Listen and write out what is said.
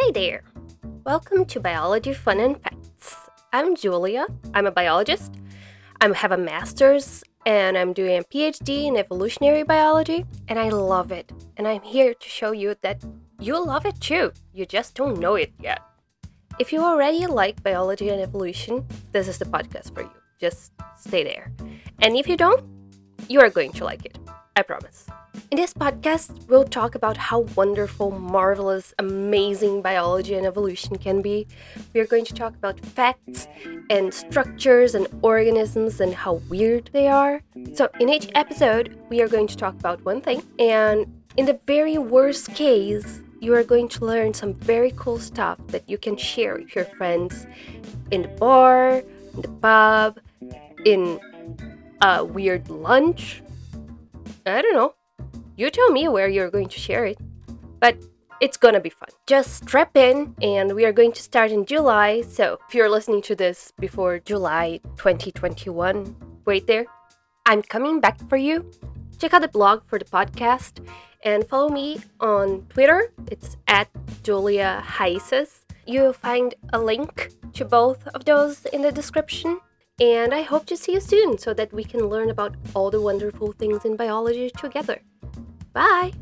Hey there! Welcome to Biology Fun and Facts. I'm Julia. I'm a biologist. I have a master's and I'm doing a PhD in evolutionary biology, and I love it. And I'm here to show you that you love it too. You just don't know it yet. If you already like biology and evolution, this is the podcast for you. Just stay there. And if you don't, you are going to like it. I promise. In this podcast, we'll talk about how wonderful, marvelous, amazing biology and evolution can be. We are going to talk about facts and structures and organisms and how weird they are. So, in each episode, we are going to talk about one thing, and in the very worst case, you are going to learn some very cool stuff that you can share with your friends in the bar, in the pub, in a weird lunch. I don't know. You tell me where you're going to share it. But it's gonna be fun. Just strap in, and we are going to start in July. So if you're listening to this before July 2021, wait there. I'm coming back for you. Check out the blog for the podcast and follow me on Twitter. It's at Julia Raices. You'll find a link to both of those in the description. And I hope to see you soon so that we can learn about all the wonderful things in biology together. Bye!